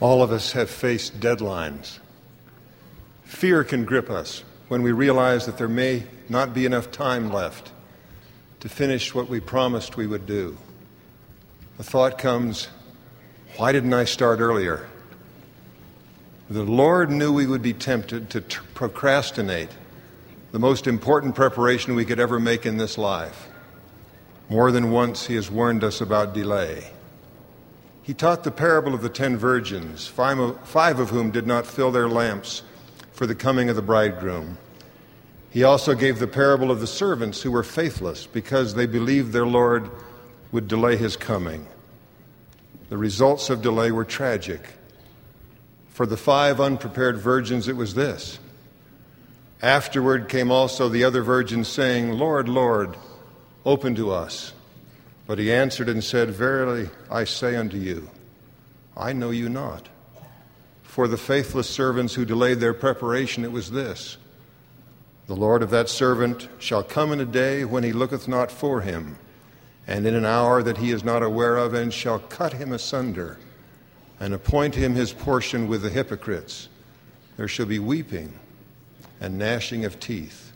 All of us have faced deadlines. Fear can grip us when we realize that there may not be enough time left to finish what we promised we would do. The thought comes, why didn't I start earlier? The Lord knew we would be tempted to t- procrastinate the most important preparation we could ever make in this life. More than once, He has warned us about delay. He taught the parable of the ten virgins, five of, whom did not fill their lamps for the coming of the bridegroom. He also gave the parable of the servants who were faithless because they believed their Lord would delay his coming. The results of delay were tragic. For the five unprepared virgins, it was this. Afterward came also the other virgins, saying, Lord, Lord, open to us. But he answered and said, Verily I say unto you, I know you not. For the faithless servants who delayed their preparation, it was this The Lord of that servant shall come in a day when he looketh not for him, and in an hour that he is not aware of, and shall cut him asunder, and appoint him his portion with the hypocrites. There shall be weeping and gnashing of teeth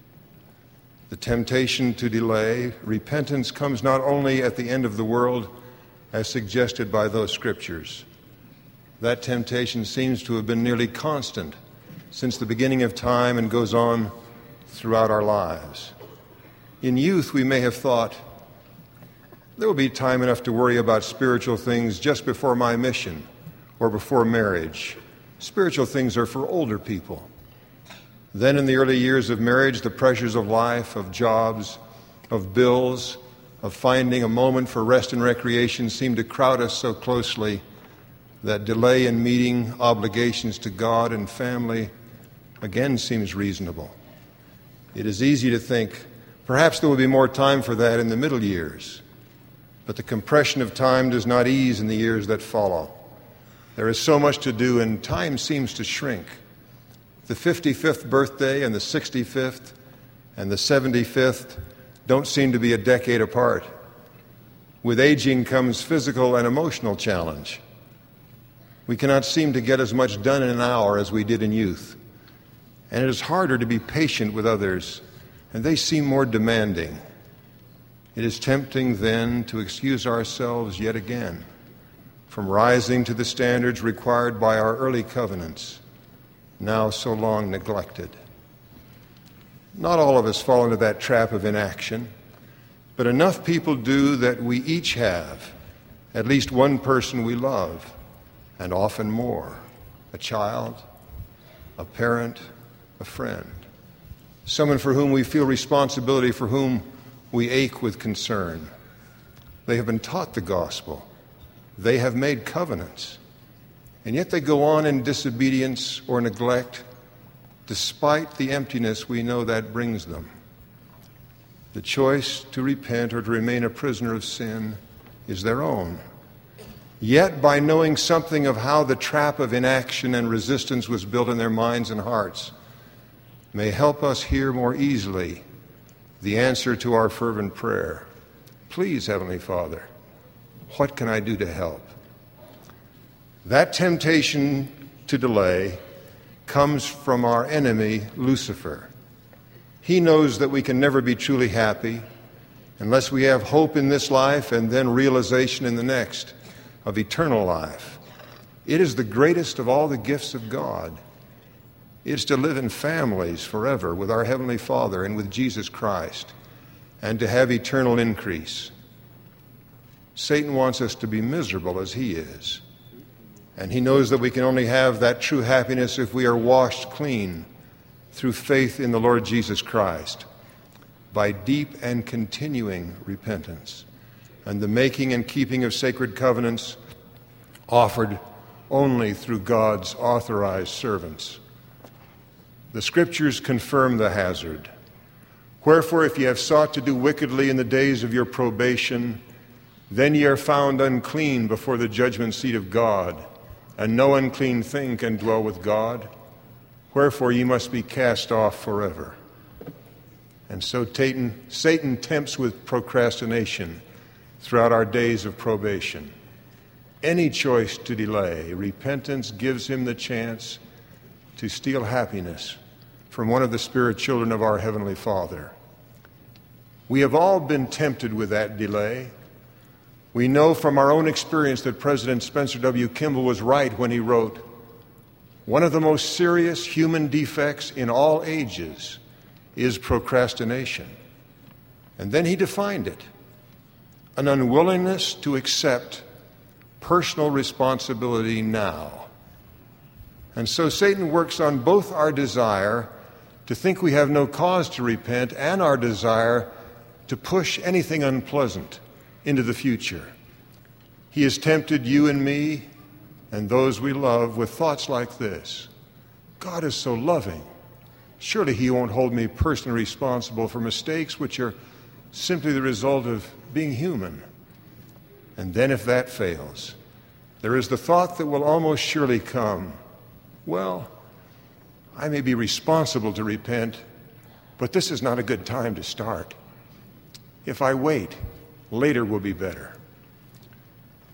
the temptation to delay, repentance comes not only at the end of the world, as suggested by those scriptures. That temptation seems to have been nearly constant since the beginning of time and goes on throughout our lives. In youth, we may have thought, there will be time enough to worry about spiritual things just before my mission or before marriage. Spiritual things are for older people. Then, in the early years of marriage, the pressures of life, of jobs, of bills, of finding a moment for rest and recreation seem to crowd us so closely that delay in meeting obligations to God and family again seems reasonable. It is easy to think perhaps there will be more time for that in the middle years, but the compression of time does not ease in the years that follow. There is so much to do, and time seems to shrink. The 55th birthday and the 65th and the 75th don't seem to be a decade apart. With aging comes physical and emotional challenge. We cannot seem to get as much done in an hour as we did in youth. And it is harder to be patient with others, and they seem more demanding. It is tempting then to excuse ourselves yet again from rising to the standards required by our early covenants now so long neglected. Not all of us fall into that trap of inaction, but enough people do that we each have at least one person we love, and often more a child, a parent, a friend, someone for whom we feel responsibility, for whom we ache with concern. They have been taught the gospel, they have made covenants. And yet they go on in disobedience or neglect, despite the emptiness we know that brings them. The choice to repent or to remain a prisoner of sin is their own. Yet, by knowing something of how the trap of inaction and resistance was built in their minds and hearts, may help us hear more easily the answer to our fervent prayer. Please, Heavenly Father, what can I do to help? That temptation to delay comes from our enemy, Lucifer. He knows that we can never be truly happy unless we have hope in this life and then realization in the next of eternal life. It is the greatest of all the gifts of God. It is to live in families forever with our Heavenly Father and with Jesus Christ and to have eternal increase. Satan wants us to be miserable as he is. And he knows that we can only have that true happiness if we are washed clean through faith in the Lord Jesus Christ by deep and continuing repentance and the making and keeping of sacred covenants offered only through God's authorized servants. The scriptures confirm the hazard. Wherefore, if ye have sought to do wickedly in the days of your probation, then ye are found unclean before the judgment seat of God and no unclean thing can dwell with God. Wherefore ye must be cast off forever. And so Satan, Satan tempts with procrastination throughout our days of probation. any choice to delay, repentance gives him the chance to steal happiness from one of the spirit children of our Heavenly Father. We have all been tempted with that delay. We know from our own experience that President Spencer W. Kimball was right when he wrote, One of the most serious human defects in all ages is procrastination. And then he defined it an unwillingness to accept personal responsibility now. And so Satan works on both our desire to think we have no cause to repent and our desire to push anything unpleasant into the future. He has tempted you and me and those we love with thoughts like this God is so loving. Surely He won't hold me personally responsible for mistakes which are simply the result of being human. And then, if that fails, there is the thought that will almost surely come well, I may be responsible to repent, but this is not a good time to start. If I wait, later will be better.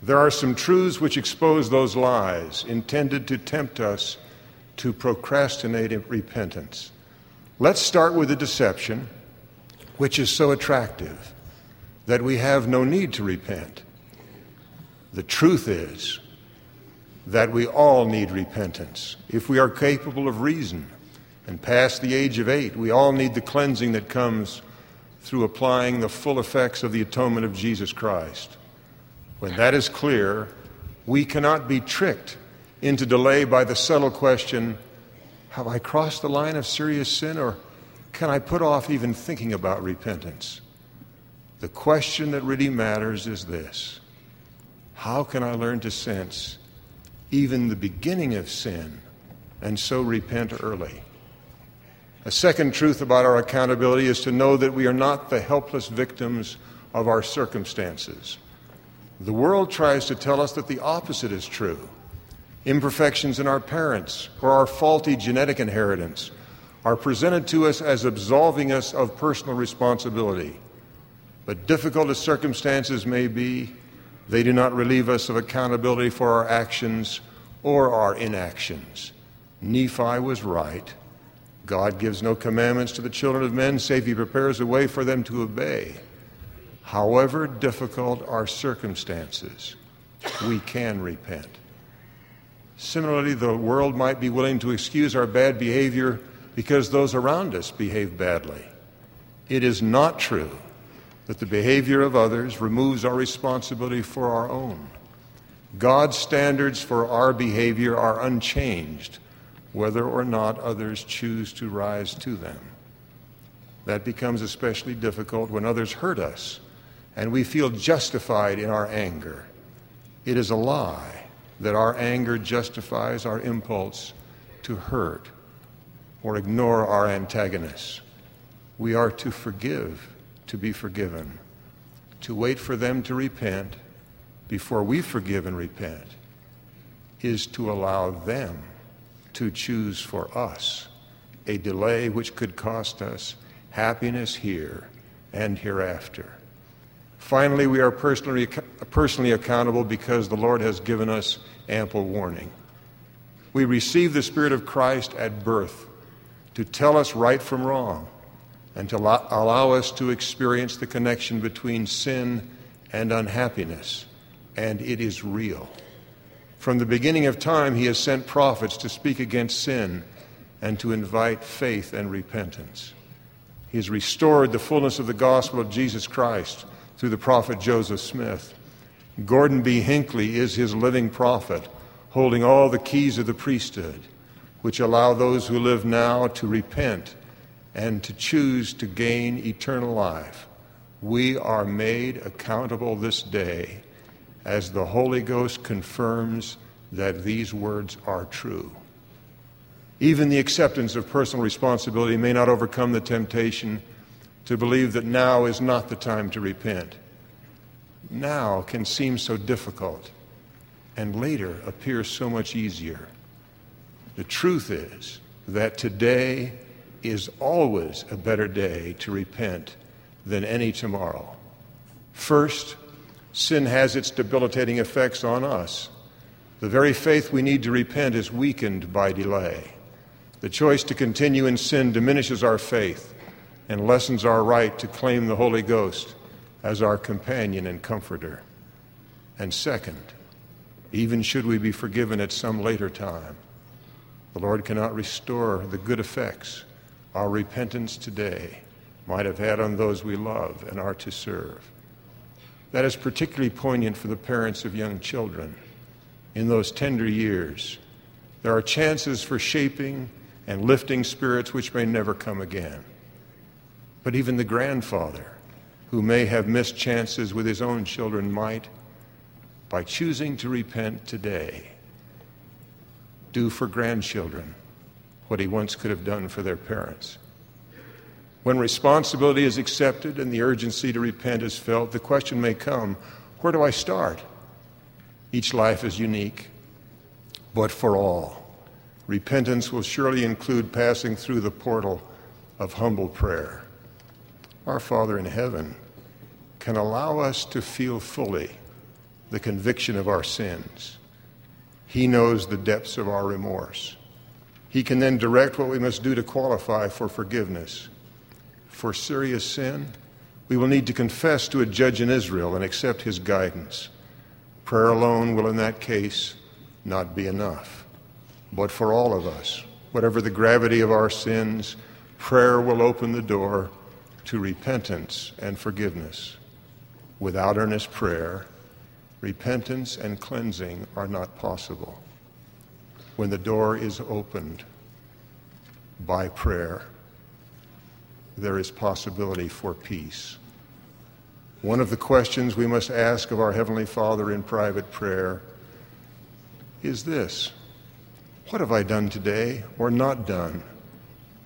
There are some truths which expose those lies intended to tempt us to procrastinate repentance. Let's start with the deception, which is so attractive that we have no need to repent. The truth is that we all need repentance. If we are capable of reason and past the age of eight, we all need the cleansing that comes through applying the full effects of the atonement of Jesus Christ. When that is clear, we cannot be tricked into delay by the subtle question Have I crossed the line of serious sin, or can I put off even thinking about repentance? The question that really matters is this How can I learn to sense even the beginning of sin and so repent early? A second truth about our accountability is to know that we are not the helpless victims of our circumstances. The world tries to tell us that the opposite is true. Imperfections in our parents or our faulty genetic inheritance are presented to us as absolving us of personal responsibility. But difficult as circumstances may be, they do not relieve us of accountability for our actions or our inactions. Nephi was right. God gives no commandments to the children of men save he prepares a way for them to obey. However difficult our circumstances, we can repent. Similarly, the world might be willing to excuse our bad behavior because those around us behave badly. It is not true that the behavior of others removes our responsibility for our own. God's standards for our behavior are unchanged, whether or not others choose to rise to them. That becomes especially difficult when others hurt us and we feel justified in our anger. It is a lie that our anger justifies our impulse to hurt or ignore our antagonists. We are to forgive to be forgiven, to wait for them to repent before we forgive and repent is to allow them to choose for us a delay which could cost us happiness here and hereafter. Finally, we are personally, personally accountable because the Lord has given us ample warning. We receive the Spirit of Christ at birth to tell us right from wrong and to allow us to experience the connection between sin and unhappiness. And it is real. From the beginning of time, He has sent prophets to speak against sin and to invite faith and repentance. He has restored the fullness of the gospel of Jesus Christ through the prophet Joseph Smith. Gordon B. Hinckley is his living prophet, holding all the keys of the priesthood, which allow those who live now to repent and to choose to gain eternal life. We are made accountable this day as the Holy Ghost confirms that these words are true. Even the acceptance of personal responsibility may not overcome the temptation to believe that now is not the time to repent. Now can seem so difficult, and later appears so much easier. The truth is that today is always a better day to repent than any tomorrow. First, sin has its debilitating effects on us. The very faith we need to repent is weakened by delay. The choice to continue in sin diminishes our faith and lessens our right to claim the Holy Ghost as our companion and comforter. And second, even should we be forgiven at some later time, the Lord cannot restore the good effects our repentance today might have had on those we love and are to serve. That is particularly poignant for the parents of young children. In those tender years, there are chances for shaping and lifting spirits which may never come again. But even the grandfather, who may have missed chances with his own children, might, by choosing to repent today, do for grandchildren what he once could have done for their parents. When responsibility is accepted and the urgency to repent is felt, the question may come where do I start? Each life is unique, but for all, repentance will surely include passing through the portal of humble prayer. Our Father in heaven can allow us to feel fully the conviction of our sins. He knows the depths of our remorse. He can then direct what we must do to qualify for forgiveness for serious sin, we will need to confess to a judge in Israel and accept his guidance. Prayer alone will, in that case, not be enough. But for all of us, whatever the gravity of our sins, prayer will open the door to repentance and forgiveness. Without earnest prayer, repentance and cleansing are not possible. When the door is opened by prayer, there is possibility for peace. One of the questions we must ask of our Heavenly Father in private prayer is this What have I done today or not done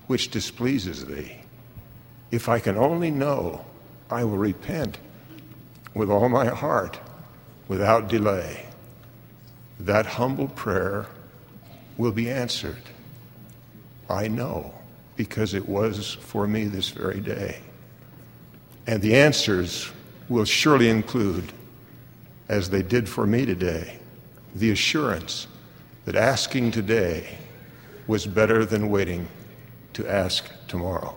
which displeases Thee? If I can only know, I will repent with all my heart without delay. That humble prayer will be answered. I know because it was for me this very day. And the answers will surely include, as they did for me today, the assurance that asking today was better than waiting to ask tomorrow.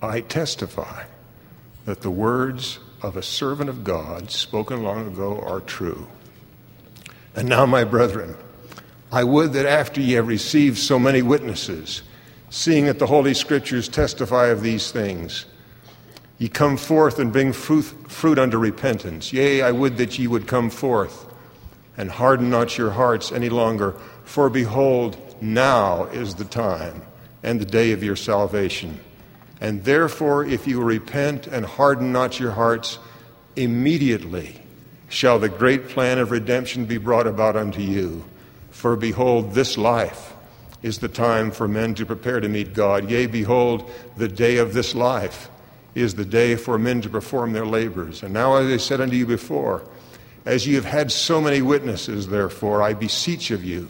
I testify that the words of a servant of God spoken long ago are true. And now, my brethren, I would that after ye have received so many witnesses, seeing that the Holy Scriptures testify of these things, ye come forth and bring fruit, fruit unto repentance. Yea, I would that ye would come forth and harden not your hearts any longer, for behold, now is the time and the day of your salvation. And therefore, if you repent and harden not your hearts, immediately shall the great plan of redemption be brought about unto you. For behold, this life is the time for men to prepare to meet God. Yea, behold, the day of this life is the day for men to perform their labors. And now, as I said unto you before, as ye have had so many witnesses, therefore, I beseech of you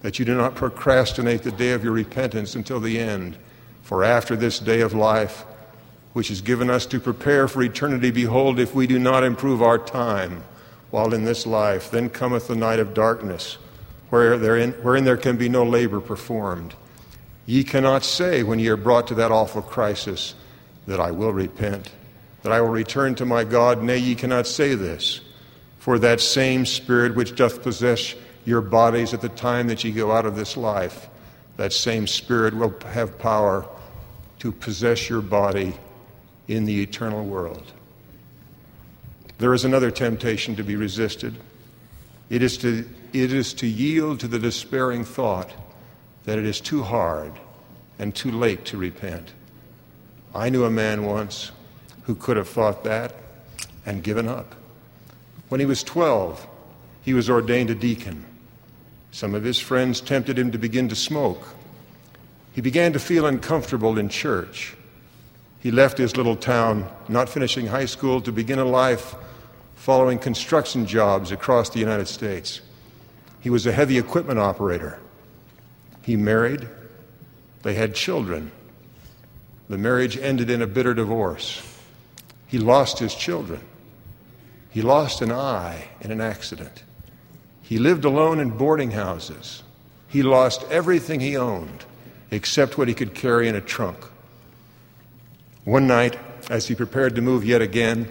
that you do not procrastinate the day of your repentance until the end. For after this day of life, which is given us to prepare for eternity, behold, if we do not improve our time while in this life, then cometh the night of darkness where therein, wherein there can be no labor performed. Ye cannot say when ye are brought to that awful crisis that I will repent, that I will return to my God. Nay, ye cannot say this, for that same Spirit which doth possess your bodies at the time that ye go out of this life, that same Spirit will have power to possess your body in the eternal world. There is another temptation to be resisted. It is to it is to yield to the despairing thought that it is too hard and too late to repent. I knew a man once who could have thought that and given up. When he was 12, he was ordained a deacon. Some of his friends tempted him to begin to smoke. He began to feel uncomfortable in church. He left his little town, not finishing high school, to begin a life following construction jobs across the United States. He was a heavy equipment operator. He married. They had children. The marriage ended in a bitter divorce. He lost his children. He lost an eye in an accident. He lived alone in boarding houses. He lost everything he owned except what he could carry in a trunk. One night, as he prepared to move yet again,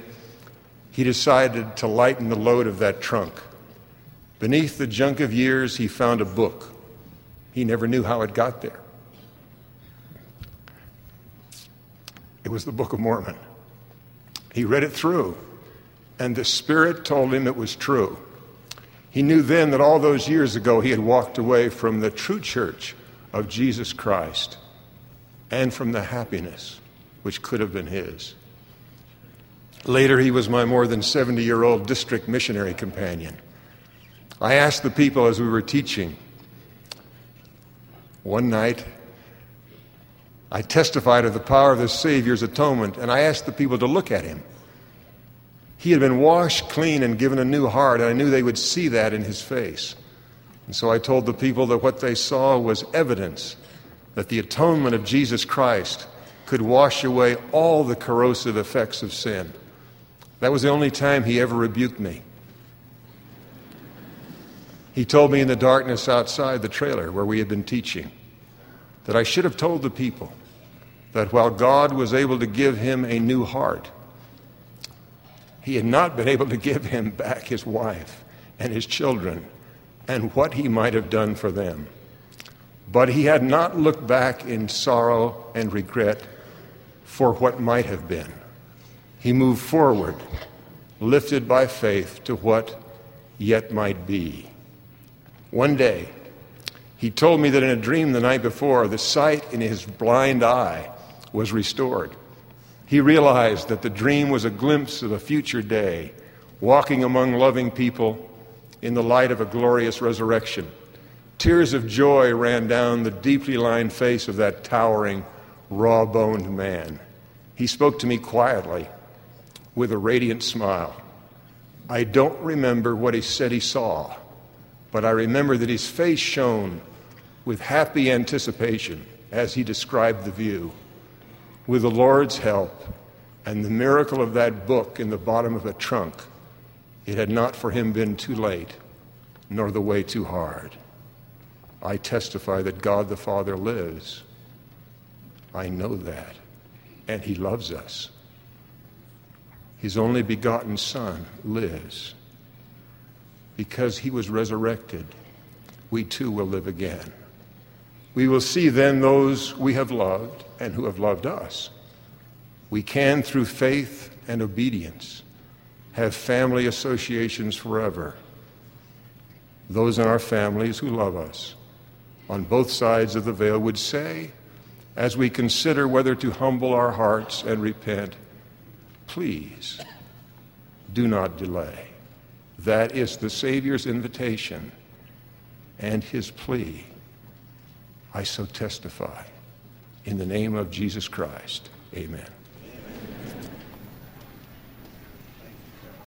he decided to lighten the load of that trunk. Beneath the junk of years, he found a book. He never knew how it got there. It was the Book of Mormon. He read it through, and the Spirit told him it was true. He knew then that all those years ago he had walked away from the true church of Jesus Christ and from the happiness which could have been his. Later, he was my more than 70 year old district missionary companion. I asked the people as we were teaching. One night, I testified of the power of the Savior's atonement, and I asked the people to look at him. He had been washed clean and given a new heart, and I knew they would see that in his face. And so I told the people that what they saw was evidence that the atonement of Jesus Christ could wash away all the corrosive effects of sin. That was the only time he ever rebuked me. He told me in the darkness outside the trailer where we had been teaching that I should have told the people that while God was able to give him a new heart, he had not been able to give him back his wife and his children and what he might have done for them. But he had not looked back in sorrow and regret for what might have been. He moved forward, lifted by faith to what yet might be. One day, he told me that in a dream the night before, the sight in his blind eye was restored. He realized that the dream was a glimpse of a future day, walking among loving people in the light of a glorious resurrection. Tears of joy ran down the deeply lined face of that towering, raw boned man. He spoke to me quietly with a radiant smile. I don't remember what he said he saw, but I remember that his face shone with happy anticipation as he described the view with the Lord's help and the miracle of that book in the bottom of a trunk, it had not for him been too late, nor the way too hard. I testify that God the Father lives. I know that. And he loves us. His only begotten Son lives. Because he was resurrected, we too will live again. We will see then those we have loved and who have loved us. We can, through faith and obedience, have family associations forever. Those in our families who love us on both sides of the veil would say, as we consider whether to humble our hearts and repent, please do not delay. That is the Savior's invitation and his plea. I so testify. In the name of Jesus Christ, amen.